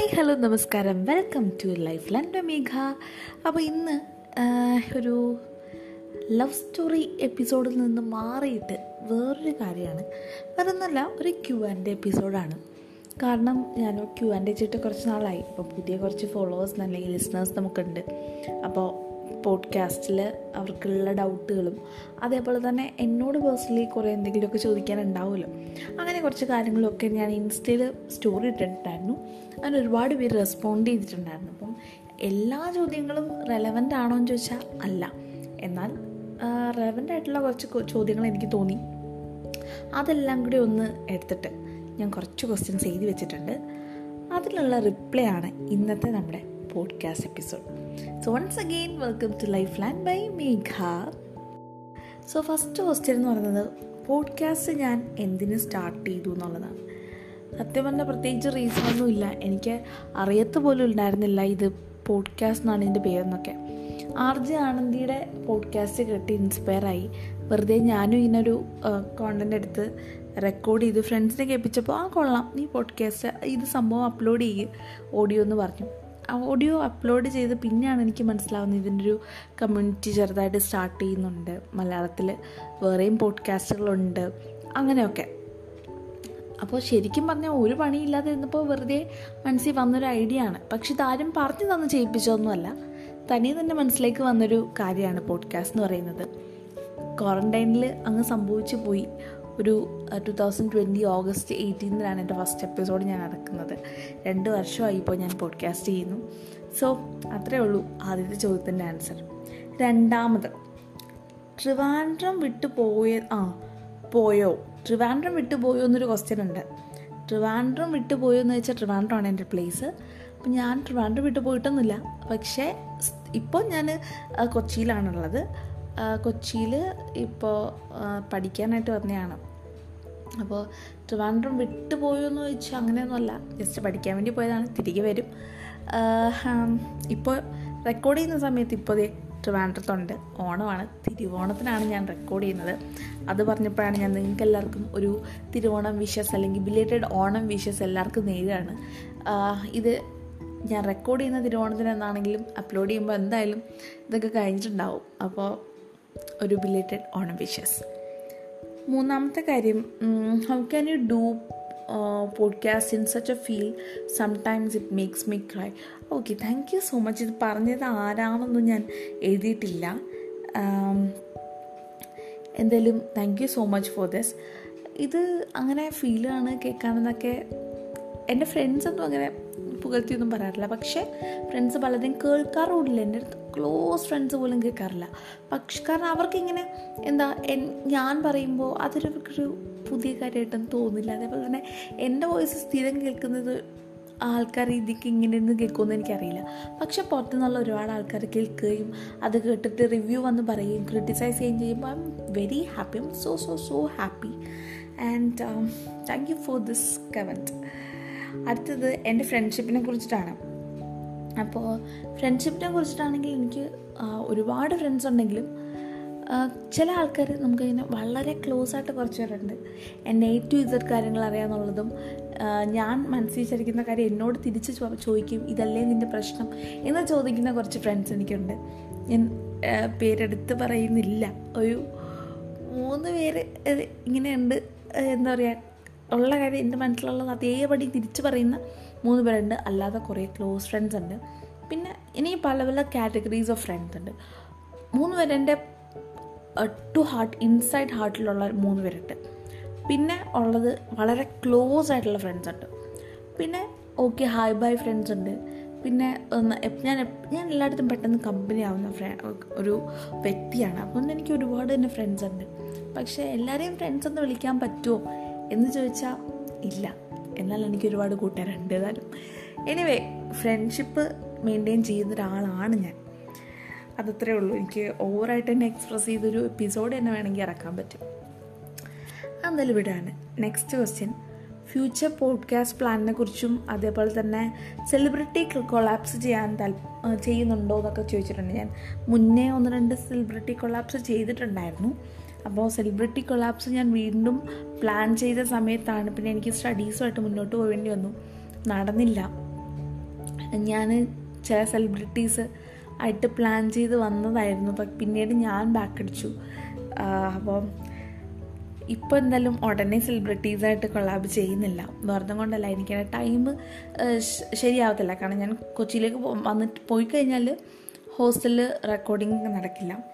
Hi hello നമസ്കാരം. Welcome to life land Megha അപ്പോൾ ഇന്ന് ഒരു ലവ് സ്റ്റോറി എപ്പിസോഡിൽ നിന്ന് മാറിയിട്ട് വേറൊരു കാര്യമാണ്. വേറൊന്നല്ല ഒരു ക്യു ആൻഡ് എപ്പിസോഡാണ് കാരണം ഞാൻ ക്യു ആൻഡ് ചെയ്തിട്ട് കുറച്ച് നാളായി. അപ്പോൾ പുതിയ കുറച്ച് ഫോളോവേഴ്സ് അല്ലെങ്കിൽ ലിസ്ണേഴ്സ് നമുക്കുണ്ട്. അപ്പോൾ പോഡ്കാസ്റ്റിൽ അവർക്കുള്ള ഡൗട്ടുകളും അതേപോലെ തന്നെ എന്നോട് പേഴ്സണലി കുറേ എന്തെങ്കിലുമൊക്കെ ചോദിക്കാനുണ്ടാവുമല്ലോ അങ്ങനെ കുറച്ച് കാര്യങ്ങളൊക്കെ ഞാൻ ഇൻസ്റ്റയിൽ സ്റ്റോറി ഇട്ടിട്ടുണ്ടായിരുന്നു. അങ്ങനെ ഒരുപാട് പേര് റെസ്പോണ്ട് ചെയ്തിട്ടുണ്ടായിരുന്നു. അപ്പം എല്ലാ ചോദ്യങ്ങളും റെലവന്റ് ആണോ എന്ന് ചോദിച്ചാൽ അല്ല. എന്നാൽ റെലവന്റ് ആയിട്ടുള്ള കുറച്ച് ചോദ്യങ്ങൾ എനിക്ക് തോന്നി. അതെല്ലാം കൂടി ഒന്ന് എടുത്തിട്ട് ഞാൻ കുറച്ച് ക്വസ്റ്റ്യൻസ് എഴുതി വെച്ചിട്ടുണ്ട്. അതിനുള്ള റിപ്ലൈ ആണ് ഇന്നത്തെ നമ്മുടെ podcast episode so once again welcome to life land by Megha so first question എന്ന് പറയുന്നത് പോഡ്കാസ്റ്റ് ഞാൻ എന്തിനു സ്റ്റാർട്ട് ചെയ്തു എന്നുള്ളതാണ്. സത്യം പറഞ്ഞാൽ പ്രത്യേകിച്ച് റീസൺ ഒന്നുമില്ല എനിക്ക് അറിയത്ത് പോലും ഉണ്ടായിരുന്നില്ല ഇത് പോഡ്കാസ്റ്റ് എന്നാണ് ഇതിന്റെ പേരെന്നൊക്കെ. ആർ ജെ ആനന്ദിയുടെ പോഡ്കാസ്റ്റ് കേട്ട് ഇൻസ്പയറായി വെറുതെ ഞാനും ഇങ്ങനൊരു കോണ്ടന്റ് എടുത്ത് റെക്കോർഡ് ചെയ്ത് ഫ്രണ്ട്സിനെ കേൾപ്പിച്ചപ്പോൾ ആ കൊള്ളാം. നീ പോഡ്കാസ്റ്റ് ഇത് സംഭവം അപ്ലോഡ് ചെയ്യുക ഓഡിയോ എന്ന് പറഞ്ഞു. ഓഡിയോ അപ്ലോഡ് ചെയ്ത് പിന്നെയാണ് എനിക്ക് മനസ്സിലാവുന്നത് ഇതിന്റെ ഒരു കമ്മ്യൂണിറ്റി ചെറുതായിട്ട് സ്റ്റാർട്ട് ചെയ്യുന്നുണ്ട്. മലയാളത്തിൽ വേറെയും പോഡ്കാസ്റ്റുകളുണ്ട് അങ്ങനെയൊക്കെ. അപ്പോൾ ശരിക്കും പറഞ്ഞാൽ ഒരു പണിയില്ലാതെ ഇരുന്നപ്പോൾ വെറുതെ മനസ്സിൽ വന്നൊരു ഐഡിയ ആണ്. പക്ഷെ ഇതാരും പറഞ്ഞു തന്ന് ചെയ്യിപ്പിച്ചതൊന്നുമല്ല. തനിയെ തന്നെ മനസ്സിലേക്ക് വന്നൊരു കാര്യമാണ് പോഡ്കാസ്റ്റ് എന്ന് പറയുന്നത്. ക്വാറന്റൈനിൽ അങ്ങ് സംഭവിച്ചു പോയി. ഒരു ടു തൗസൻഡ് ട്വന്റി ഓഗസ്റ്റ് എയ്റ്റീനിലാണ് എന്റെ ഫസ്റ്റ് എപ്പിസോഡ് ഞാൻ ഇറക്കുന്നത് രണ്ട് വർഷമായി ഇപ്പോൾ ഞാൻ പോഡ്കാസ്റ്റ് ചെയ്യുന്നു. സോ അത്രേ ഉള്ളൂ ആദ്യത്തെ ചോദ്യത്തിന്റെ ആൻസർ രണ്ടാമത് ട്രിവാൻഡ്രം വിട്ടു പോയ ആ പോയോ? ട്രിവാൻഡ്രം വിട്ടു പോയോ എന്നൊരു ക്വസ്റ്റ്യൻ ഉണ്ട്. ട്രിവാൻഡ്രം വിട്ടു പോയോ എന്ന് വെച്ചാൽ ട്രിവാൻഡ്രം ആണ് എന്റെ പ്ലേസ് അപ്പം ഞാൻ ട്രിവാൻഡ്രം വിട്ടു പോയിട്ടൊന്നുമില്ല. പക്ഷേ ഇപ്പോൾ ഞാൻ കൊച്ചിയിലാണുള്ളത്. കൊച്ചിയിൽ ഇപ്പോൾ പഠിക്കാനായിട്ട് വന്നതാണ്. അപ്പോൾ ട്രിവാൻഡ്രം വിട്ടു പോയോ എന്ന് ചോദിച്ചാൽ അങ്ങനെയൊന്നുമല്ല. ജസ്റ്റ് പഠിക്കാൻ വേണ്ടി പോയതാണ് തിരികെ വരും. ഇപ്പോൾ റെക്കോർഡ് ചെയ്യുന്ന സമയത്ത് ഇപ്പോൾ ട്രിവാൻഡ്രത്തുണ്ട്. ഓണമാണ്. തിരുവോണത്തിനാണ് ഞാൻ റെക്കോർഡ് ചെയ്യുന്നത്. അത് പറഞ്ഞപ്പോഴാണ് ഞാൻ നിങ്ങൾക്ക് എല്ലാവർക്കും ഒരു തിരുവോണം വിഷസ് അല്ലെങ്കിൽ ബിലേറ്റഡ് ഓണം വിഷസ് എല്ലാവർക്കും നേരാണ് ഇത് ഞാൻ റെക്കോർഡ് ചെയ്യുന്ന തിരുവോണത്തിന് എന്നാണെങ്കിലും അപ്ലോഡ് ചെയ്യുമ്പോൾ എന്തായാലും ഇതൊക്കെ കഴിഞ്ഞിട്ടുണ്ടാവും. അപ്പോൾ ഒരു ബിലേറ്റഡ് ഓണം വിഷസ്. മൂന്നാമത്തെ കാര്യം how can you do podcast in such a feel sometimes it makes me cry okay thank you so much ഇത് പറഞ്ഞത് ആരാണെന്ന് ഞാൻ എഴുതിയിട്ടില്ല. എന്തായാലും thank you so much for this ഇത് അങ്ങനെ ഫീലാണ് കേൾക്കാനെന്നൊക്കെ എന്റെ ഫ്രണ്ട്സൊന്നും അങ്ങനെ പുകഴ്ത്തിയൊന്നും പറയാറില്ല. പക്ഷേ ഫ്രണ്ട്സ് പലതും കേൾക്കാറുമില്ല. എന്റെ അടുത്ത് ക്ലോസ് ഫ്രണ്ട്സ് പോലും കേൾക്കാറില്ല. പക്ഷെ കാരണം അവർക്കിങ്ങനെ എന്താ ഞാൻ പറയുമ്പോൾ അതൊരു പുതിയ കാര്യമായിട്ടൊന്നും തോന്നില്ല. അതേപോലെ തന്നെ എന്റെ വോയിസ് സ്ഥിരം കേൾക്കുന്നത് ആൾക്കാർ ഇതിക്ക് ഇങ്ങനെ ഇരുന്ന് കേൾക്കുമെന്ന് എനിക്കറിയില്ല. പക്ഷെ പുറത്തു നിന്നുള്ള ഒരുപാട് ആൾക്കാർ കേൾക്കുകയും അത് കേട്ടിട്ട് റിവ്യൂ വന്ന് പറയുകയും ക്രിട്ടിസൈസ് ചെയ്യുകയും ചെയ്യുമ്പോൾ I'm very happy I'm so so so happy and thank you for this comment അടുത്തത് എന്റെ ഫ്രണ്ട്ഷിപ്പിനെ കുറിച്ചിട്ടാണ്. അപ്പോൾ ഫ്രണ്ട്ഷിപ്പിനെ കുറിച്ചിട്ടാണെങ്കിൽ എനിക്ക് ഒരുപാട് ഫ്രണ്ട്സ് ഉണ്ടെങ്കിലും ചില ആൾക്കാർ നമുക്കിങ്ങനെ വളരെ ക്ലോസ് ആയിട്ട് കുറച്ച് പേരുണ്ട്. എന്റെ എ ടു ഇസഡ് കാര്യങ്ങൾ അറിയാമെന്നുള്ളതും ഞാൻ മനസ്സിൽ വിചാരിക്കുന്ന കാര്യം എന്നോട് തിരിച്ച് ചോദിക്കും ഇതല്ലേ നിന്റെ പ്രശ്നം? എന്ന് ചോദിക്കുന്ന കുറച്ച് ഫ്രണ്ട്സ് എനിക്കുണ്ട്. ഞാൻ പേരെടുത്ത് പറയുന്നില്ല. ഒരു മൂന്ന് പേര് ഇങ്ങനെയുണ്ട് എന്താ പറയുക ഉള്ള കാര്യം എന്റെ മനസ്സിലുള്ളത് അതേപടി തിരിച്ചു പറയുന്ന മൂന്ന് പേരുണ്ട്. അല്ലാതെ കുറേ ക്ലോസ് ഫ്രണ്ട്സ് ഉണ്ട്. പിന്നെ ഇനി പല പല കാറ്റഗറീസ് ഓഫ് ഫ്രണ്ട്സ് ഉണ്ട്. മൂന്ന് പേരെന്റെ ടു ഹാർട്ട് ഇൻസൈഡ് ഹാർട്ടിലുള്ള മൂന്ന് പേരുണ്ട്. പിന്നെ ഉള്ളത് വളരെ ക്ലോസ് ആയിട്ടുള്ള ഫ്രണ്ട്സ് ഉണ്ട്. പിന്നെ ഓക്കെ ഹായ് ബൈ ഫ്രണ്ട്സ് ഉണ്ട്. പിന്നെ ഒന്ന് ഞാൻ ഞാൻ എല്ലായിടത്തും പെട്ടെന്ന് കമ്പനി ആവുന്ന ഒരു വ്യക്തിയാണ്. അതുകൊണ്ട് എനിക്ക് ഒരുപാട് തന്നെ ഫ്രണ്ട്സ് ഉണ്ട്. പക്ഷേ എല്ലാവരെയും ഫ്രണ്ട്സ് എന്ന് വിളിക്കാൻ പറ്റുമോ? എന്ന് ചോദിച്ചാൽ ഇല്ല. എന്നാൽ എനിക്ക് ഒരുപാട് കൂട്ടുകാരുണ്ട് ഏതായാലും. എനിവേ ഫ്രണ്ട്ഷിപ്പ് മെയിന്റെയിൻ ചെയ്യുന്ന ഒരാളാണ് ഞാൻ. അതത്രേ ഉള്ളൂ. എനിക്ക് ഓവറായിട്ട് തന്നെ എക്സ്പ്രസ് ചെയ്തൊരു എപ്പിസോഡ് തന്നെ വേണമെങ്കിൽ ഇറക്കാൻ പറ്റും. എന്തായാലും വിടാണ് നെക്സ്റ്റ് ക്വസ്റ്റ്യൻ ഫ്യൂച്ചർ പോഡ്കാസ്റ്റ് പ്ലാനിനെ കുറിച്ചും അതേപോലെ തന്നെ സെലിബ്രിറ്റി കൊളാപ്സ് ചെയ്യാൻ താൽ ചെയ്യുന്നുണ്ടോ എന്നൊക്കെ ചോദിച്ചിട്ടുണ്ട്. ഞാൻ മുന്നേ ഒന്ന് രണ്ട് സെലിബ്രിറ്റി കൊളാപ്സ് ചെയ്തിട്ടുണ്ടായിരുന്നു. അപ്പോൾ സെലിബ്രിറ്റി കൊളാപ്സ് ഞാൻ വീണ്ടും പ്ലാൻ ചെയ്ത സമയത്താണ് പിന്നെ എനിക്ക് സ്റ്റഡീസുമായിട്ട് മുന്നോട്ട് പോകേണ്ടി വന്നു. നടന്നില്ല. ഞാൻ ചില സെലിബ്രിറ്റീസ് ആയിട്ട് പ്ലാൻ ചെയ്ത് വന്നതായിരുന്നു. പക്ഷെ പിന്നീട് ഞാൻ ബാക്ക് അടിച്ചു. അപ്പോൾ ഇപ്പോൾ എന്തായാലും ഉടനെ സെലിബ്രിറ്റീസായിട്ട് കൊളാബ് ചെയ്യുന്നില്ല. വെറുതെ കൊണ്ടല്ല എനിക്ക് ടൈം ശരിയാവത്തില്ല. കാരണം ഞാൻ കൊച്ചിയിലേക്ക് വന്നിട്ട് പോയി കഴിഞ്ഞാൽ ഹോസ്റ്റലിൽ റെക്കോർഡിംഗ് നടക്കില്ല.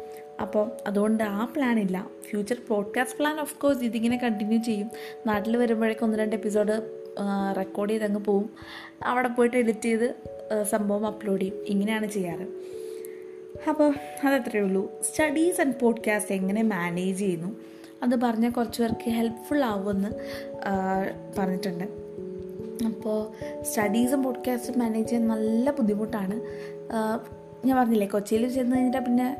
അപ്പോൾ അതുകൊണ്ട് ആ പ്ലാൻ ഇല്ല. Future podcast plan of course ഇതിങ്ങനെ കണ്ടിന്യൂ ചെയ്യും. നാട്ടിൽ വരുമ്പോഴേക്കും ഒന്ന് രണ്ട് എപ്പിസോഡ് റെക്കോർഡ് ചെയ്ത് അങ്ങ് പോവും. അവിടെ പോയിട്ട് എഡിറ്റ് ചെയ്ത് സംഭവം അപ്ലോഡ് ചെയ്യും. ഇങ്ങനെയാണ് ചെയ്യാറ്. അപ്പോൾ അതത്രയേ ഉള്ളൂ. സ്റ്റഡീസ് ആൻഡ് പോഡ്കാസ്റ്റ് എങ്ങനെ മാനേജ് ചെയ്യുന്നു? അത് പറഞ്ഞാൽ കുറച്ച് പേർക്ക് ഹെൽപ്ഫുൾ ആവുമെന്ന് പറഞ്ഞിട്ടുണ്ട്. അപ്പോൾ സ്റ്റഡീസും പോഡ്കാസ്റ്റും മാനേജ് ചെയ്യാൻ നല്ല ബുദ്ധിമുട്ടാണ്. ഞാൻ പറഞ്ഞില്ലേ കൊച്ചിയിൽ ചെന്ന് കഴിഞ്ഞിട്ട് പിന്നെ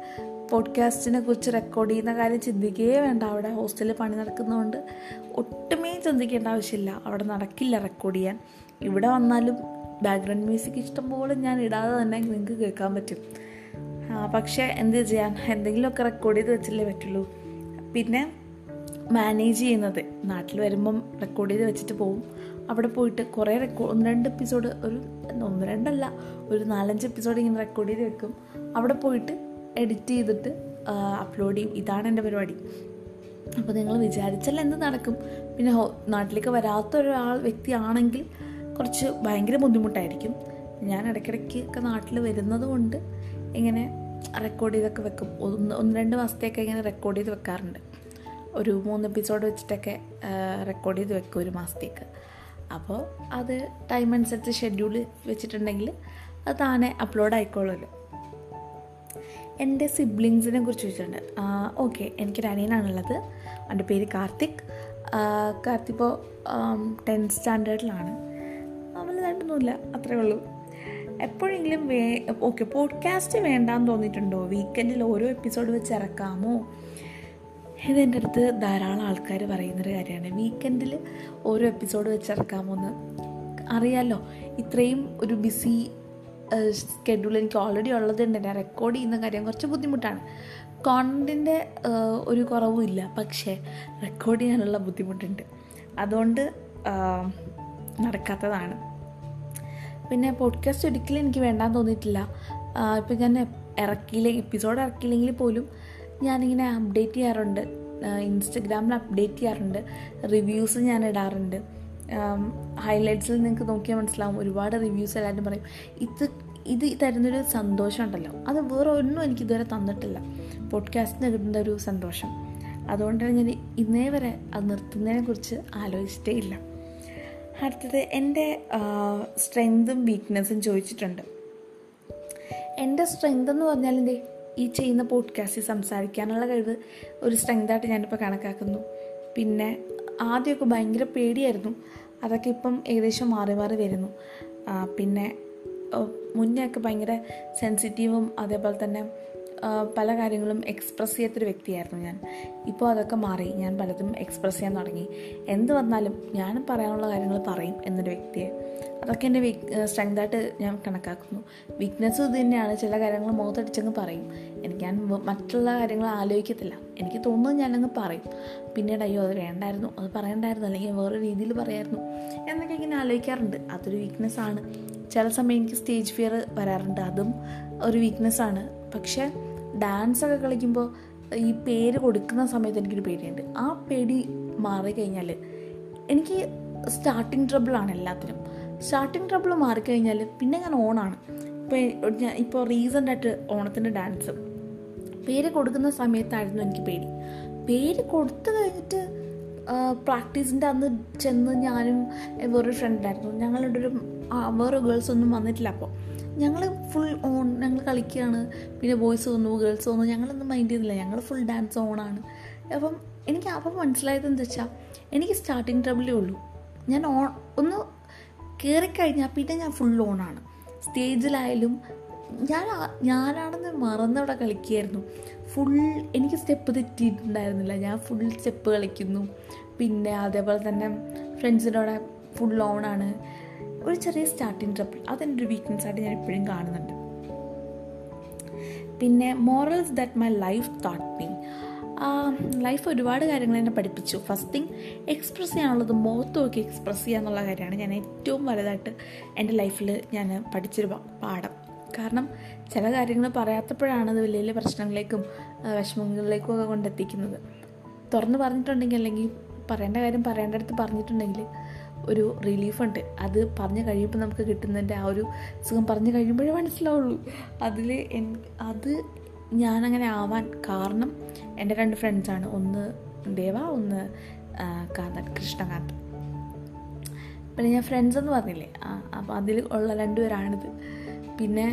പോഡ്കാസ്റ്റിനെ കുറിച്ച് റെക്കോർഡ് ചെയ്യുന്ന കാര്യം ചിന്തിക്കുകയേ വേണ്ട. അവിടെ ഹോസ്റ്റലിൽ പണി നടക്കുന്നതുകൊണ്ട് ഒട്ടുമേ ചിന്തിക്കേണ്ട ആവശ്യമില്ല. അവിടെ നടക്കില്ല റെക്കോർഡ് ചെയ്യാൻ. ഇവിടെ വന്നാലും ബാക്ക്ഗ്രൗണ്ട് മ്യൂസിക് ഇഷ്ടം ഇഷ്ടംപോലെ ഞാൻ ഇടാതെ തന്നെ നിങ്ങൾക്ക് കേൾക്കാൻ പറ്റും. പക്ഷേ എന്ത് ചെയ്യാൻ? എന്തെങ്കിലുമൊക്കെ റെക്കോർഡ് ചെയ്ത് വെച്ചല്ലേ പറ്റുള്ളൂ. പിന്നെ മാനേജ് ചെയ്യുന്നത്. നാട്ടിൽ വരുമ്പം റെക്കോർഡ് ചെയ്ത് വെച്ചിട്ട് പോകും അവിടെ പോയിട്ട് കുറേ റെക്കോർഡ് ഒന്ന് രണ്ട് എപ്പിസോഡ് ഒരു ഒന്ന് രണ്ടല്ല ഒരു നാലഞ്ച് എപ്പിസോഡ് ഇങ്ങനെ റെക്കോർഡ് ചെയ്ത് വെക്കും. അവിടെ പോയിട്ട് എഡിറ്റ് ചെയ്തിട്ട് അപ്ലോഡ് ചെയ്യും. ഇതാണ് എന്റെ പരിപാടി. അപ്പോൾ നിങ്ങൾ വിചാരിച്ചാൽ എന്ത് നടക്കും? പിന്നെ നാട്ടിലേക്ക് വരാത്ത ഒരാൾ വ്യക്തിയാണെങ്കിൽ കുറച്ച് ഭയങ്കര ബുദ്ധിമുട്ടായിരിക്കും. ഞാൻ ഇടയ്ക്കിടയ്ക്ക് ഒക്കെ നാട്ടിൽ വരുന്നത് കൊണ്ട് ഇങ്ങനെ റെക്കോർഡ് ചെയ്തൊക്കെ വെക്കും. ഒന്ന് ഒന്ന് രണ്ട് മാസത്തേക്ക് ഇങ്ങനെ റെക്കോർഡ് ചെയ്ത് വെക്കാറുണ്ട്. ഒരു മൂന്ന് എപ്പിസോഡ് വെച്ചിട്ടൊക്കെ റെക്കോർഡ് ചെയ്ത് വെക്കും ഒരു മാസത്തേക്ക്. അപ്പോൾ അത് ടൈം അനുസരിച്ച് ഷെഡ്യൂൾ വെച്ചിട്ടുണ്ടെങ്കിൽ അത് താനെ അപ്ലോഡ് ആയിക്കോളുമല്ലോ. എന്റെ സിബ്ലിങ്സിനെ കുറിച്ച് ചോദിച്ചിട്ടുണ്ട്. ഓക്കെ എനിക്കൊരു അനിയനാണുള്ളത്. എന്റെ പേര് കാർത്തിക്. ഇപ്പോൾ ടെൻത്ത് സ്റ്റാൻഡേർഡിലാണ് വലുതായിട്ടൊന്നുമില്ല അത്രേ ഉള്ളൂ. എപ്പോഴെങ്കിലും വേ ഓക്കെ പോഡ്കാസ്റ്റ് വേണ്ടാന്ന് തോന്നിയിട്ടുണ്ടോ? വീക്കെൻഡിൽ ഓരോ എപ്പിസോഡ് വെച്ച് ഇറക്കാമോ? ഇതെന്റെ അടുത്ത് ധാരാളം ആൾക്കാർ പറയുന്നൊരു കാര്യമാണ്. വീക്കെൻഡിൽ ഓരോ എപ്പിസോഡ് വെച്ച് ഇറക്കാമോ എന്ന് അറിയാമല്ലോ ഇത്രയും ഒരു ബിസി സ്കെഡ്യൂൾ എനിക്ക് ഓൾറെഡി ഉള്ളതുണ്ട് ഞാൻ റെക്കോർഡ് ചെയ്യുന്ന കാര്യം കുറച്ച് ബുദ്ധിമുട്ടാണ്. കോണ്ടന്റിന്റെ ഒരു കുറവും ഇല്ല. പക്ഷേ റെക്കോർഡ് ചെയ്യാനുള്ള ബുദ്ധിമുട്ടുണ്ട്. അതുകൊണ്ട് നടക്കാത്തതാണ്. പിന്നെ പോഡ്കാസ്റ്റ് ഒരിക്കലും എനിക്ക് വേണ്ടാന്ന് തോന്നിയിട്ടില്ല. ഇപ്പം ഞാൻ ഇറക്കിയില്ലെങ്കിൽ എപ്പിസോഡ് ഇറക്കിയില്ലെങ്കിൽ പോലും ഞാനിങ്ങനെ അപ്ഡേറ്റ് ചെയ്യാറുണ്ട്. ഇൻസ്റ്റഗ്രാമിൽ അപ്ഡേറ്റ് ചെയ്യാറുണ്ട്. റിവ്യൂസ് ഞാൻ ഇടാറുണ്ട്. ഹൈലൈറ്റ്സിൽ നിങ്ങൾക്ക് നോക്കിയാൽ മനസ്സിലാവും. ഒരുപാട് റിവ്യൂസ് എല്ലാവരും പറയും ഇത് ഇത് തരുന്നൊരു സന്തോഷം ഉണ്ടല്ലോ അത് വേറെ ഒന്നും എനിക്ക് ഇതുവരെ തന്നിട്ടില്ല. പോഡ്കാസ്റ്റിന് കിട്ടുന്ന ഒരു സന്തോഷം. അതുകൊണ്ടാണ് ഞാൻ ഇന്നേ വരെ അത് നിർത്തുന്നതിനെ കുറിച്ച് ആലോചിച്ചിട്ടേ ഇല്ല. അടുത്തത് എന്റെ സ്ട്രെങ്തും വീക്ക്നെസ്സും ചോദിച്ചിട്ടുണ്ട്. എന്റെ സ്ട്രെങ്ത് എന്ന് പറഞ്ഞാൽ എന്തേ ഈ ചെയ്യുന്ന പോഡ്കാസ്റ്റിൽ സംസാരിക്കാനുള്ള കഴിവ് ഒരു സ്ട്രെങ്തായിട്ട് ഞാനിപ്പോൾ കണക്കാക്കുന്നു. പിന്നെ ആദ്യമൊക്കെ ഭയങ്കര പേടിയായിരുന്നു. അതൊക്കെ ഇപ്പം ഏകദേശം മാറി മാറി വരുന്നു. പിന്നെ മുന്നേ ഒക്കെ ഭയങ്കര സെൻസിറ്റീവും അതേപോലെ തന്നെ പല കാര്യങ്ങളും എക്സ്പ്രസ് ചെയ്യാത്തൊരു വ്യക്തിയായിരുന്നു ഞാൻ. ഇപ്പോൾ അതൊക്കെ മാറി. ഞാൻ പലതും എക്സ്പ്രസ് ചെയ്യാൻ തുടങ്ങി. എന്ത് വന്നാലും ഞാൻ പറയാനുള്ള കാര്യങ്ങൾ പറയും എന്നൊരു വ്യക്തിയെ. അതൊക്കെ എന്റെ വീക്ക് സ്ട്രെങ്തായിട്ട് ഞാൻ കണക്കാക്കുന്നു. വീക്ക്നെസ്സും ഇത് തന്നെയാണ്. ചില കാര്യങ്ങൾ മുഖത്തടിച്ചങ്ങ് പറയും. എനിക്ക് ഞാൻ മറ്റുള്ള കാര്യങ്ങൾ ആലോചിക്കത്തില്ല. എനിക്ക് തോന്നുന്നത് ഞാനങ്ങ് പറയും. പിന്നീട് അയ്യോ അത് വേണ്ടായിരുന്നു. അത് പറയണ്ടായിരുന്നു. അല്ലെങ്കിൽ വേറെ രീതിയിൽ പറയായിരുന്നു. എന്നൊക്കെ ഇങ്ങനെ ആലോചിക്കാറുണ്ട്. അതൊരു വീക്ക്നെസ്സാണ് ചില സമയം എനിക്ക് സ്റ്റേജ് ഫിയർ വരാറുണ്ട്. അതും ഒരു വീക്ക്നെസ്സാണ് പക്ഷേ ഡാൻസൊക്കെ കളിക്കുമ്പോൾ ഈ പേര് കൊടുക്കുന്ന സമയത്ത് എനിക്കൊരു പേടിയുണ്ട്. ആ പേടി മാറിക്കഴിഞ്ഞാൽ എനിക്ക് സ്റ്റാർട്ടിങ് ട്രബിളാണ് എല്ലാത്തിനും. സ്റ്റാർട്ടിങ് ട്രബിൾ മാറിക്കഴിഞ്ഞാൽ പിന്നെ ഞാൻ ഓണാണ് ഇപ്പോൾ ഞാൻ ഇപ്പോൾ റീസന്റായിട്ട് ഓണത്തിന്റെ ഡാൻസ് പേര് കൊടുക്കുന്ന സമയത്തായിരുന്നു എനിക്ക് പേടി. പേര് കൊടുത്തു കഴിഞ്ഞിട്ട് പ്രാക്ടീസിന്റെ അന്ന് ചെന്ന് ഞാനും വേറൊരു ഫ്രണ്ടായിരുന്നു ഞങ്ങളുടെ ഒരു വേറെ ഗേൾസ് ഒന്നും വന്നിട്ടില്ല അപ്പോൾ ഞങ്ങൾ ഫുൾ ഓൺ ഞങ്ങൾ കളിക്കുകയാണ് പിന്നെ ബോയ്സ് വന്നു ഗേൾസ് വന്നു. ഞങ്ങളൊന്നും മൈൻഡ് ചെയ്യുന്നില്ല. ഞങ്ങൾ ഫുൾ ഡാൻസ് ഓണാണ് അപ്പം എനിക്ക് അപ്പം മനസ്സിലായത് എന്താ വെച്ചാൽ എനിക്ക് സ്റ്റാർട്ടിങ് ട്രബിളേ ഉള്ളൂ. ഞാൻ ഓൺ ഒന്ന് കയറിക്കഴിഞ്ഞാൽ പിന്നെ ഞാൻ ഫുൾ ഓണാണ് സ്റ്റേജിലായാലും ഞാൻ ഞാനാണെന്ന് മറന്നവിടെ കളിക്കുകയായിരുന്നു ഫുൾ എനിക്ക് സ്റ്റെപ്പ് തെറ്റിയിട്ടുണ്ടായിരുന്നില്ല. ഞാൻ ഫുൾ സ്റ്റെപ്പ് കളിക്കുന്നു. പിന്നെ അതേപോലെ തന്നെ ഫ്രണ്ട്സിന്റെ കൂടെ ഫുൾ ഓണാണ് ഒരു ചെറിയ സ്റ്റാർട്ടിങ് ട്രബിൾ അതെന്റെ ഒരു വീക്ക്നെസ് ആയിട്ട് ഞാൻ എപ്പോഴും കാണുന്നുണ്ട്. പിന്നെ morals that my life taught me life ഒരുപാട് കാര്യങ്ങൾ എന്നെ പഠിപ്പിച്ചു. ഫസ്റ്റ് തിങ് എക്സ്പ്രസ് ചെയ്യാനുള്ളത് മുഖത്ത് നോക്കി എക്സ്പ്രസ് ചെയ്യുക എന്നുള്ള കാര്യമാണ് ഞാൻ ഏറ്റവും വലുതായിട്ട് എന്റെ ലൈഫിൽ ഞാൻ പഠിച്ചൊരു പാഠം. കാരണം ചില കാര്യങ്ങൾ പറയാത്തപ്പോഴാണ് അത് വലിയ വലിയ പ്രശ്നങ്ങളിലേക്കും വിഷമങ്ങളിലേക്കും ഒക്കെ കൊണ്ടെത്തിക്കുന്നത്. തുറന്ന് പറഞ്ഞിട്ടുണ്ടെങ്കിൽ അല്ലെങ്കിൽ പറയേണ്ട കാര്യം പറയേണ്ടടുത്ത് പറഞ്ഞിട്ടുണ്ടെങ്കിൽ ഒരു റിലീഫുണ്ട് അത് പറഞ്ഞു കഴിയുമ്പോൾ നമുക്ക് കിട്ടുന്നതിന്റെ ആ ഒരു സുഖം പറഞ്ഞു കഴിയുമ്പോഴേ മനസ്സിലാവുള്ളൂ. അതിൽ എൻ അത് ഞാനങ്ങനെ ആവാൻ കാരണം എന്റെ രണ്ട് ഫ്രണ്ട്സാണ് ഒന്ന് ദേവ ഒന്ന് കാന്തൻ കൃഷ്ണകാന്ത് പിന്നെ ഞാൻ ഫ്രണ്ട്സ് എന്ന് പറഞ്ഞില്ലേ? ആ അപ്പോൾ അതിൽ ഉള്ള രണ്ടുപേരാണിത് പിന്നെ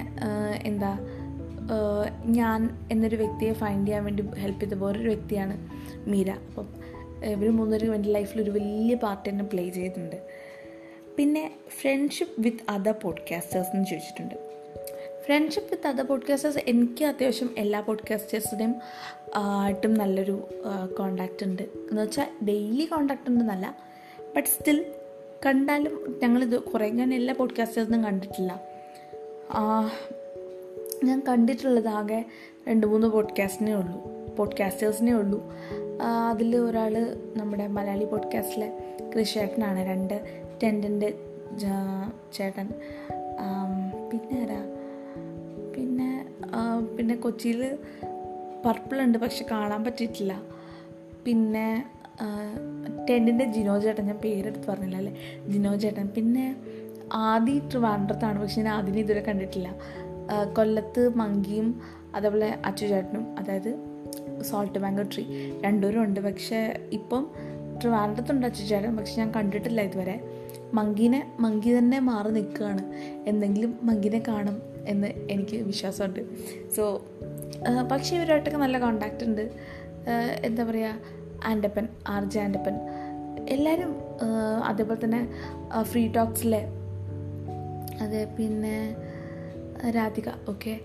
എന്താ ഞാൻ എന്നൊരു വ്യക്തിയെ ഫൈൻഡ് ചെയ്യാൻ വേണ്ടി ഹെൽപ്പ് ചെയ്ത വേറൊരു വ്യക്തിയാണ് മീര. അപ്പം ഇവർ മൂന്നുപേരും എന്റെ ലൈഫിൽ ഒരു വലിയ പാർട്ട് തന്നെ പ്ലേ ചെയ്തിട്ടുണ്ട്. പിന്നെ ഫ്രണ്ട്ഷിപ്പ് വിത്ത് അതർ പോഡ്കാസ്റ്റേഴ്സ് എന്ന് ചോദിച്ചിട്ടുണ്ട്. ഫ്രണ്ട്ഷിപ്പ് വിത്ത് അതർ പോഡ്കാസ്റ്റേഴ്സ് എനിക്ക് അത്യാവശ്യം എല്ലാ പോഡ്കാസ്റ്റേഴ്സിന്റെയും ആയിട്ടും നല്ലൊരു കോണ്ടാക്റ്റ് ഉണ്ട്. എന്ന് വെച്ചാൽ ഡെയിലി കോണ്ടാക്റ്റ് ഉണ്ടെന്നല്ല ബട്ട് സ്റ്റിൽ കണ്ടാലും ഞങ്ങളിത് കുറേ ഞാൻ എല്ലാ പോഡ്കാസ്റ്റേഴ്സിനും കണ്ടിട്ടില്ല. ഞാൻ കണ്ടിട്ടുള്ളത് ആകെ രണ്ട് മൂന്ന് പോഡ്കാസ്റ്റിനേ ഉള്ളൂ. പോഡ്കാസ്റ്റേഴ്സിനേ ഉള്ളൂ. അതിൽ ഒരാൾ നമ്മുടെ മലയാളി പോഡ്കാസ്റ്റിലെ കൃഷിയേട്ടനാണ് രണ്ട് ടെന്റിന്റെ ചേട്ടൻ. പിന്നെ ആരാ? പിന്നെ പിന്നെ കൊച്ചിയിൽ പർപ്പിളുണ്ട് പക്ഷെ കാണാൻ പറ്റിയിട്ടില്ല. പിന്നെ ടെന്റിന്റെ ജിനോ ചേട്ടൻ ഞാൻ പേരെടുത്ത് പറഞ്ഞില്ല അല്ലേ? ജിനോ ചേട്ടൻ. പിന്നെ ആദി ട്രിവാൻഡ്രത്താണ് പക്ഷെ ഞാൻ ആദിനെ ഇതുവരെ കണ്ടിട്ടില്ല. കൊല്ലത്ത് മങ്കിയും അതേപോലെ അച്ചു ചേട്ടനും അതായത് സോൾട്ട് മാംഗോ ട്രീ രണ്ടുപേരും ഉണ്ട്. പക്ഷേ ഇപ്പം ട്രിവാൻഡത്തുണ്ട് അച്ചുചേട്ടൻ പക്ഷെ ഞാൻ കണ്ടിട്ടില്ല ഇതുവരെ. മങ്കീനെ മങ്കി തന്നെ മാറി നിൽക്കുകയാണ്. എന്തെങ്കിലും മങ്കിനെ കാണും എന്ന് എനിക്ക് വിശ്വാസമുണ്ട്. സോ പക്ഷേ ഇവരുമായിട്ടൊക്കെ നല്ല കോണ്ടാക്റ്റ് ഉണ്ട്. എന്താ പറയുക ആൻഡപ്പൻ ആർ ജെ ആൻഡപ്പൻ. എല്ലാവരും അതേപോലെ തന്നെ ഫ്രീ ടോക്സിലെ അതെ പിന്നെ രാധിക ഓക്കെ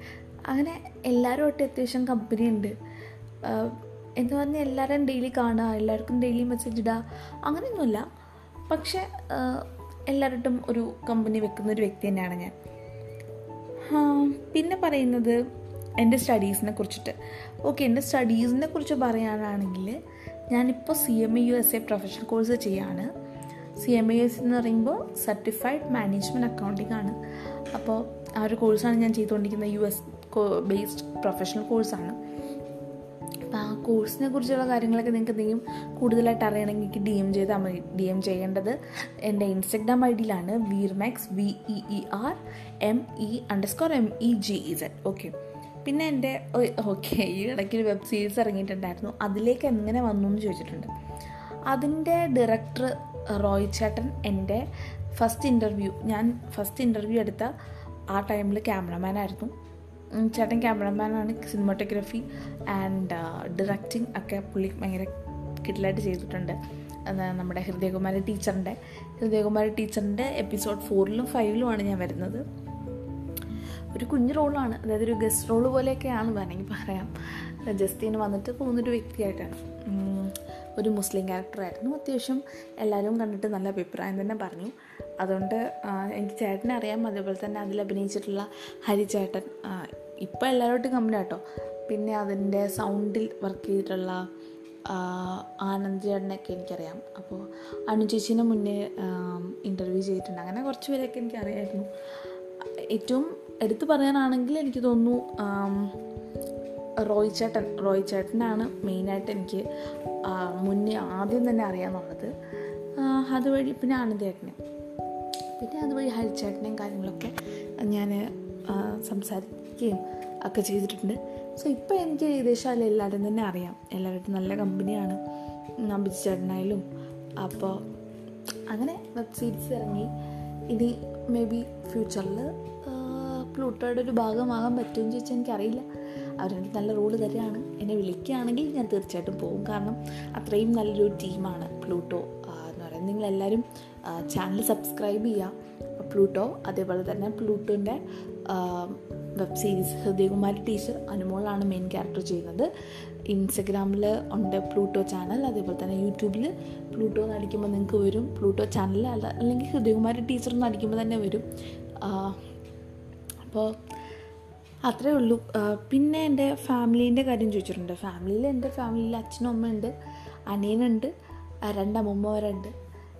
അങ്ങനെ എല്ലാവരുമായിട്ട് അത്യാവശ്യം കമ്പനി ഉണ്ട്. എന്ന് പറഞ്ഞാൽ എല്ലാവരും ഡെയിലി കാണുക എല്ലാവർക്കും ഡെയിലി മെസ്സേജ് ഇടുക അങ്ങനെയൊന്നുമില്ല. പക്ഷേ എല്ലാവരോട്ടും ഒരു കമ്പനി വെക്കുന്ന ഒരു വ്യക്തി തന്നെയാണ് ഞാൻ. പിന്നെ പറയുന്നത് എന്റെ സ്റ്റഡീസിനെ കുറിച്ചിട്ട്. ഓക്കെ എന്റെ സ്റ്റഡീസിനെ കുറിച്ച് പറയാനാണെങ്കിൽ ഞാനിപ്പോൾ C M A U S A professional course ചെയ്യാണ്. സി എം എ എസ് എന്ന് പറയുമ്പോൾ സർട്ടിഫൈഡ് മാനേജ്മെന്റ് അക്കൗണ്ടിംഗ് ആണ്. അപ്പോൾ ആ ഒരു കോഴ്സാണ് ഞാൻ ചെയ്തുകൊണ്ടിരിക്കുന്നത് യു എസ് ബേസ്ഡ് പ്രൊഫഷണൽ കോഴ്സാണ് അപ്പോൾ ആ കോഴ്സിനെ കുറിച്ചുള്ള കാര്യങ്ങളൊക്കെ നിങ്ങൾക്ക് എന്തെങ്കിലും കൂടുതലായിട്ട് അറിയണമെങ്കിൽ എനിക്ക് ഡി എം ചെയ്താൽ മതി. ഡി എം ചെയ്യേണ്ടത് എന്റെ ഇൻസ്റ്റഗ്രാം ഐ ഡിയിലാണ് വീർമാക്സ് V E E R M E underscore M E G E Z okay പിന്നെ എന്റെ ഓക്കെ ഈ ഇടയ്ക്ക് ഒരു വെബ് സീരീസ് ഇറങ്ങിയിട്ടുണ്ടായിരുന്നു. അതിലേക്ക് എങ്ങനെ വന്നു എന്ന് ചോദിച്ചിട്ടുണ്ട്. അതിന്റെ ഡയറക്ടർ റോയ് ചേട്ടൻ എന്റെ ഫസ്റ്റ് ഇന്റർവ്യൂ ഞാൻ ഫസ്റ്റ് ഇന്റർവ്യൂ എടുത്ത ആ ടൈമിൽ ക്യാമറമാനായിരുന്നു ചേട്ടൻ ക്യാമറമാനാണ് സിനിമാറ്റോഗ്രഫി ആൻഡ് ഡിറക്റ്റിംഗ് ഒക്കെ പുള്ളി ഭയങ്കര കിഡിലായിട്ട് ചെയ്തിട്ടുണ്ട്. നമ്മുടെ ഹൃദയകുമാരി ടീച്ചറിന്റെ ഹൃദയകുമാരി ടീച്ചറിന്റെ എപ്പിസോഡ് ഫോറിലും ഫൈവിലുമാണ് ഞാൻ വരുന്നത്. ഒരു കുഞ്ഞു റോളാണ് അതായത് ഒരു ഗസ്റ്റ് റോൾ പോലെയൊക്കെയാണ് വേണമെങ്കിൽ പറയാം. ജസ്റ്റിന് വന്നിട്ട് പോകുന്നൊരു വ്യക്തിയായിട്ടാണ്. ഒരു മുസ്ലിം ക്യാരക്ടറായിരുന്നു അത്യാവശ്യം എല്ലാവരും കണ്ടിട്ട് നല്ല അഭിപ്രായം തന്നെ പറഞ്ഞു. അതുകൊണ്ട് എനിക്ക് ചേട്ടനെ അറിയാം. അതേപോലെ തന്നെ അതിൽ അഭിനയിച്ചിട്ടുള്ള ഹരിചേട്ടൻ. ഇപ്പോൾ എല്ലാവരോട്ടും കമ്പനി കേട്ടോ പിന്നെ അതിന്റെ സൗണ്ടിൽ വർക്ക് ചെയ്തിട്ടുള്ള ആനന്ദ് ചേട്ടനൊക്കെ എനിക്കറിയാം. അപ്പോൾ അനു ചേച്ചീനെ മുന്നേ ഇന്റർവ്യൂ ചെയ്തിട്ടുണ്ട്. അങ്ങനെ കുറച്ച് പേരൊക്കെ എനിക്കറിയായിരുന്നു. ഏറ്റവും എടുത്തു പറയാനാണെങ്കിൽ എനിക്ക് തോന്നുന്നു റോയ് ചേട്ടൻ. റോയ് ചേട്ടനാണ് മെയിനായിട്ട് എനിക്ക് മുന്നേ ആദ്യം തന്നെ അറിയാമെന്നുള്ളത് അതുവഴി പിന്നെ ആനന്ദേട്ടനെ പിന്നെ അതുവഴി ഹരിച്ചേട്ടനെയും കാര്യങ്ങളൊക്കെ ഞാൻ സംസാരിക്കുകയും ഒക്കെ ചെയ്തിട്ടുണ്ട്. സോ ഇപ്പോൾ എനിക്ക് ഏകദേശം അതിൽ എല്ലാവരും തന്നെ അറിയാം. എല്ലാവരും നല്ല കമ്പനിയാണ് അഭിജി ചേട്ടനായാലും. അപ്പോൾ അങ്ങനെ വെബ് സീരീസ് ഇറങ്ങി. ഇനി മേ ബി ഫ്യൂച്ചറിൽ പ്ലൂട്ടോയുടെ ഒരു ഭാഗമാകാൻ പറ്റുമെന്ന് ചോദിച്ചാൽ എനിക്കറിയില്ല. അവരെനിക്ക് നല്ല റോൾ തരികയാണ് എന്നെ വിളിക്കുകയാണെങ്കിൽ ഞാൻ തീർച്ചയായിട്ടും പോകും. കാരണം അത്രയും നല്ലൊരു ടീമാണ് പ്ലൂട്ടോ നിങ്ങളെല്ലാവരും ചാനൽ സബ്സ്ക്രൈബ് ചെയ്യുക പ്ലൂട്ടോ അതേപോലെ തന്നെ പ്ലൂട്ടോന്റെ വെബ് സീരീസ് ഹൃദയകുമാരി ടീച്ചർ അനുമോളാണ് മെയിൻ ക്യാരക്ടർ ചെയ്യുന്നത്. ഇൻസ്റ്റഗ്രാമിൽ ഉണ്ട് പ്ലൂട്ടോ ചാനൽ അതേപോലെ തന്നെ യൂട്യൂബിൽ പ്ലൂട്ടോ എന്ന് അടിക്കുമ്പോൾ നിങ്ങൾക്ക് വരും. പ്ലൂട്ടോ ചാനൽ അല്ല അല്ലെങ്കിൽ ഹൃദയകുമാരി ടീച്ചർ എന്ന് അടിക്കുമ്പോൾ തന്നെ വരും. അപ്പോൾ അത്രേ ഉള്ളൂ. പിന്നെ എന്റെ ഫാമിലീന്റെ കാര്യം ചോദിച്ചിട്ടുണ്ട്. ഫാമിലിയിൽ എന്റെ ഫാമിലിയിൽ അച്ഛനും അമ്മയുണ്ട് അനിയനുണ്ട് രണ്ടമ്മൂമ്മവരുണ്ട്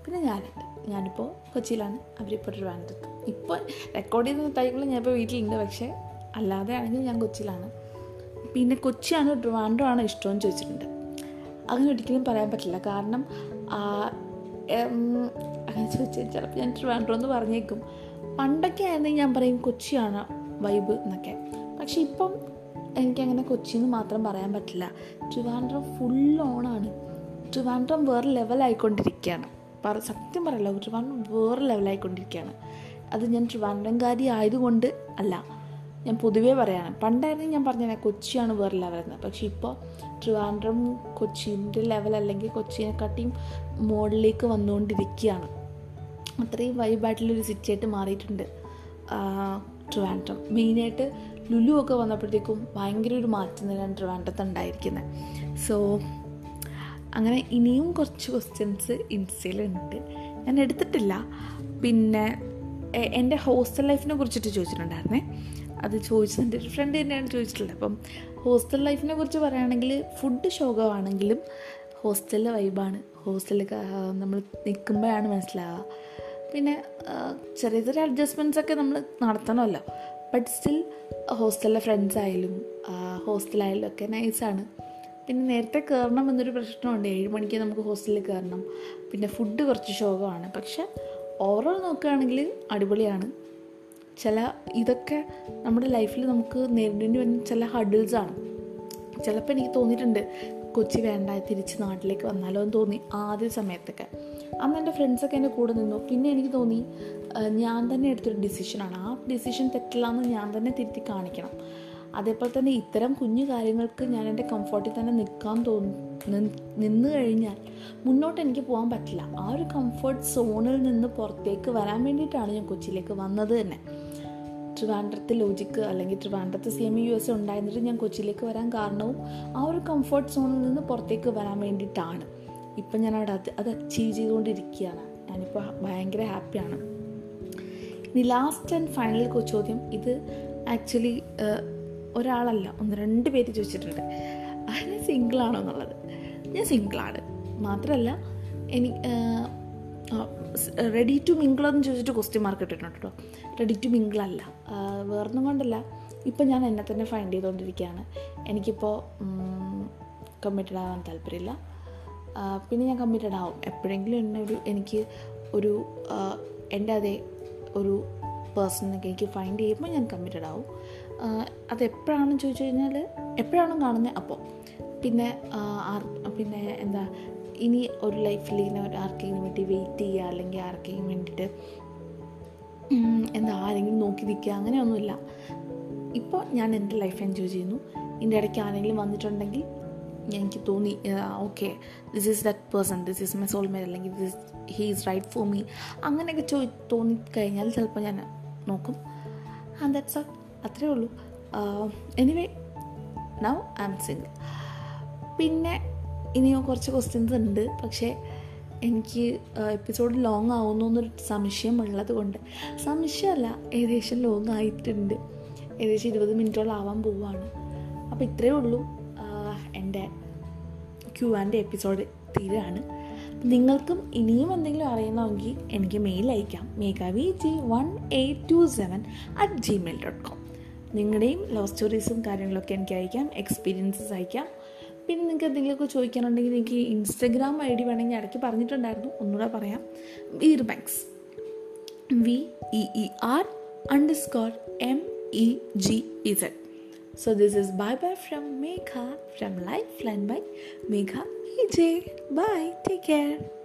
പിന്നെ ഞാനുണ്ട് ഞാനിപ്പോൾ കൊച്ചിയിലാണ്. അവരിപ്പോൾ ട്രിവാൻഡ്രത്ത്. ഇപ്പോൾ റെക്കോർഡ് ചെയ്യുന്ന ടൈമിൽ ഞാനിപ്പോൾ വീട്ടിലുണ്ട്. പക്ഷേ അല്ലാതെ ആണെങ്കിൽ ഞാൻ കൊച്ചിയിലാണ്. പിന്നെ കൊച്ചിയാണ് ട്രിവാൻഡ്രോ ആണോ ഇഷ്ടമെന്ന് ചോദിച്ചിട്ടുണ്ട്. അങ്ങനെ ഒരിക്കലും പറയാൻ പറ്റില്ല. കാരണം അങ്ങനെ ചോദിച്ചാൽ ചിലപ്പോൾ ഞാൻ ട്രിവാൻഡ്രോ എന്ന് പറഞ്ഞേക്കും. പണ്ടൊക്കെ ആയിരുന്നെങ്കിൽ ഞാൻ പറയും കൊച്ചിയാണ് വൈബ് എന്നൊക്കെ. പക്ഷെ ഇപ്പം എനിക്കങ്ങനെ കൊച്ചിന്ന് മാത്രം പറയാൻ പറ്റില്ല. ട്രിവാൻഡ്രം ഫുൾ ഓണാണ് ട്രിവാൻഡ്രം വേറെ ലെവലായിക്കൊണ്ടിരിക്കുകയാണ് പറ സത്യം പറയല്ല ട്രിവാൻഡ്രം വേറെ ലെവലായിക്കൊണ്ടിരിക്കുകയാണ് അത് ഞാൻ ട്രിവാൻഡ്രംകാരി ആയതുകൊണ്ട് അല്ല ഞാൻ പൊതുവേ പറയാണ്. പണ്ടായിരുന്നെങ്കിൽ ഞാൻ പറഞ്ഞ കൊച്ചിയാണ് വേറെ ലെവലെന്ന് പക്ഷെ ഇപ്പോൾ ട്രിവാൻഡ്രം കൊച്ചിന്റെ ലെവൽ അല്ലെങ്കിൽ കൊച്ചിനെക്കാട്ടിയും മോഡലിലേക്ക് വന്നുകൊണ്ടിരിക്കുകയാണ്. അത്രയും വൈബായിട്ടുള്ളൊരു സിറ്റിയായിട്ട് മാറിയിട്ടുണ്ട് ട്രിവാൻഡ്രം മെയിനായിട്ട് ലുലു ഒക്കെ വന്നപ്പോഴത്തേക്കും ഭയങ്കര ഒരു മാറ്റം തന്നെയാണ് ട്രിവാൻഡ്രത്ത് ഉണ്ടായിരിക്കുന്നത് സോ അങ്ങനെ ഇനിയും കുറച്ച് ക്വസ്റ്റ്യൻസ് ഇൻസ്റ്റയിലുണ്ട്. ഞാൻ എടുത്തിട്ടില്ല. പിന്നെ എന്റെ ഹോസ്റ്റൽ ലൈഫിനെ കുറിച്ചിട്ട് ചോദിച്ചിട്ടുണ്ടായിരുന്നേ. അത് ചോദിച്ചത് എന്റെ ഒരു ഫ്രണ്ട് തന്നെയാണ് ചോദിച്ചിട്ടുള്ളത്. അപ്പം ഹോസ്റ്റൽ ലൈഫിനെ കുറിച്ച് പറയുകയാണെങ്കിൽ ഫുഡ് ശോകമാണെങ്കിലും ഹോസ്റ്റലിലെ വൈബാണ് ഹോസ്റ്റലിൽ നമ്മൾ നിൽക്കുമ്പോഴാണ് മനസ്സിലാവുക. പിന്നെ ചെറിയ ചെറിയ അഡ്ജസ്റ്റ്മെന്റ്സ് ഒക്കെ നമ്മൾ നടത്തണമല്ലോ. ബട്ട് സ്റ്റിൽ ഹോസ്റ്റലിലെ ഫ്രണ്ട്സ് ആയാലും ഹോസ്റ്റലായാലും ഒക്കെ നൈസാണ് പിന്നെ നേരത്തെ കയറണം എന്നൊരു പ്രശ്നമുണ്ട്. ഏഴ് മണിക്ക് നമുക്ക് ഹോസ്റ്റലിൽ കയറണം. പിന്നെ ഫുഡ് കുറച്ച് ശോകമാണ്. പക്ഷെ ഓവറോൾ നോക്കുകയാണെങ്കിൽ അടിപൊളിയാണ്. ചില ഇതൊക്കെ നമ്മുടെ ലൈഫിൽ നമുക്ക് നേരിടേണ്ടി വരുന്ന ചില ഹഡിൽസാണ് ചിലപ്പോൾ എനിക്ക് തോന്നിയിട്ടുണ്ട് കൊച്ചി വേണ്ട തിരിച്ച് നാട്ടിലേക്ക് വന്നാലോ എന്ന് തോന്നി ആദ്യ സമയത്തൊക്കെ. അന്ന് എന്റെ ഫ്രണ്ട്സൊക്കെ എന്റെ കൂടെ നിന്നു. പിന്നെ എനിക്ക് തോന്നി ഞാൻ തന്നെ എടുത്തൊരു ഡിസിഷനാണ് ആ ഡിസിഷൻ തെറ്റില്ലാന്ന് ഞാൻ തന്നെ തിരുത്തി കാണിക്കണം. അതേപോലെ തന്നെ ഇത്തരം കുഞ്ഞു കാര്യങ്ങൾക്ക് ഞാൻ എന്റെ കംഫർട്ടിൽ തന്നെ നിൽക്കാൻ തോന്നി നിന്ന് കഴിഞ്ഞാൽ മുന്നോട്ട് എനിക്ക് പോകാൻ പറ്റില്ല. ആ ഒരു കംഫർട്ട് സോണിൽ നിന്ന് പുറത്തേക്ക് വരാൻ വേണ്ടിയിട്ടാണ് ഞാൻ കൊച്ചിയിലേക്ക് വന്നത് തന്നെ. ട്രിവാൻഡ്രത്ത് ലോജിക്ക് അല്ലെങ്കിൽ ട്രിവാൻഡ്രത്ത് സി എം യു എസ് ഉണ്ടായിരുന്നിട്ട് ഞാൻ കൊച്ചിയിലേക്ക് വരാൻ കാരണവും ആ ഒരു കംഫർട്ട് സോണിൽ നിന്ന് പുറത്തേക്ക് വരാൻ വേണ്ടിയിട്ടാണ്. ഇപ്പം ഞാൻ അവിടെ അത് അത് അച്ചീവ് ചെയ്തുകൊണ്ടിരിക്കുകയാണ്. ഞാനിപ്പോൾ ഭയങ്കര ഹാപ്പിയാണ് ഇനി ലാസ്റ്റ് ആൻഡ് ഫൈനൽ ചോദ്യം. ഇത് ആക്ച്വലി ഒരാളല്ല ഒന്ന് രണ്ട് പേര് ചോദിച്ചിട്ടുണ്ട്. അതിന് സിംഗിളാണോ എന്നുള്ളത്? ഞാൻ സിംഗിളാണ്. മാത്രമല്ല എനിക്ക് റെഡി ടു മിങ്കിളെന്ന് ചോദിച്ചിട്ട് ക്വസ്റ്റ്യൻ മാർക്ക് ഇട്ടിട്ടുണ്ട് കേട്ടോ റെഡി ടു മിങ്കിളല്ല വേറൊന്നും കൊണ്ടല്ല. ഇപ്പം ഞാൻ എന്നെ തന്നെ ഫൈൻഡ് ചെയ്തുകൊണ്ടിരിക്കുകയാണ് എനിക്കിപ്പോൾ കമ്മിറ്റഡ് ആവാൻ താല്പര്യമില്ല. പിന്നെ ഞാൻ കമ്മിറ്റഡ് ആവും. എപ്പോഴെങ്കിലും എന്നെ ഒരു എനിക്ക് ഒരു എന്റെ അതേ ഒരു പേഴ്സണൊക്കെ എനിക്ക് ഫൈൻഡ് ചെയ്യുമ്പോൾ ഞാൻ കമ്മിറ്റഡ് ആവും. അതെപ്പോഴാണെന്ന് ചോദിച്ചു കഴിഞ്ഞാൽ എപ്പോഴാണോ കാണുന്നത് അപ്പോൾ പിന്നെ പിന്നെ എന്താ ഇനി ഒരു ലൈഫിൽ ഇങ്ങനെ ഒരു ആർക്കെങ്കിലും വേണ്ടി വെയിറ്റ് ചെയ്യുക അല്ലെങ്കിൽ ആർക്കെങ്കിലും വേണ്ടിയിട്ട് എന്താ ആരെങ്കിലും നോക്കി നിൽക്കുക അങ്ങനെയൊന്നുമില്ല. ഇപ്പോൾ ഞാൻ എന്റെ ലൈഫ് എൻജോയ് ചെയ്യുന്നു. ഇതിന്റെ ഇടയ്ക്ക് ആരെങ്കിലും വന്നിട്ടുണ്ടെങ്കിൽ എനിക്ക് തോന്നി okay this is that person this is my soulmate അല്ലെങ്കിൽ this he is right for me അങ്ങനെയൊക്കെ ചോ തോന്നിക്കഴിഞ്ഞാൽ ചിലപ്പോൾ ഞാൻ നോക്കും. ആൻഡ് ദാറ്റ്സ് അത്രേ ഉള്ളൂ. Anyway now I'm single പിന്നെ ഇനിയോ കുറച്ച് ക്വസ്റ്റ്യൻസ് ഉണ്ട്. പക്ഷേ എനിക്ക് എപ്പിസോഡ് ലോങ് ആവുന്നു എന്നൊരു സംശയം ഉള്ളത് കൊണ്ട്. സംശയമല്ല ഏകദേശം ലോങ് ആയിട്ടുണ്ട്. ഏകദേശം ഇരുപത് മിനിറ്റോളം ആവാൻ പോവുകയാണ് അപ്പോൾ ഇത്രയേ ഉള്ളൂ എന്റെ ക്യു ആന്റെ എപ്പിസോഡ് തീരാണ്. നിങ്ങൾക്കും ഇനിയും എന്തെങ്കിലും അറിയണമെങ്കിൽ എനിക്ക് മെയിൽ അയക്കാം. Meghavi G one eight two seven at Gmail dot com നിങ്ങളുടെയും ലവ് സ്റ്റോറീസും കാര്യങ്ങളൊക്കെ എനിക്ക് അയക്കാം എക്സ്പീരിയൻസസ് അയക്കാം. പിന്നെ നിങ്ങൾക്ക് എന്തെങ്കിലുമൊക്കെ ചോദിക്കാനുണ്ടെങ്കിൽ എനിക്ക് ഇൻസ്റ്റഗ്രാം ഐ ഡി വേണമെങ്കിൽ ഇടയ്ക്ക് പറഞ്ഞിട്ടുണ്ടായിരുന്നു ഒന്നുകൂടെ പറയാം. വീർ banks V E E R underscore M E G Z So this bye bye bye from Megha from bye Megha J bye take care.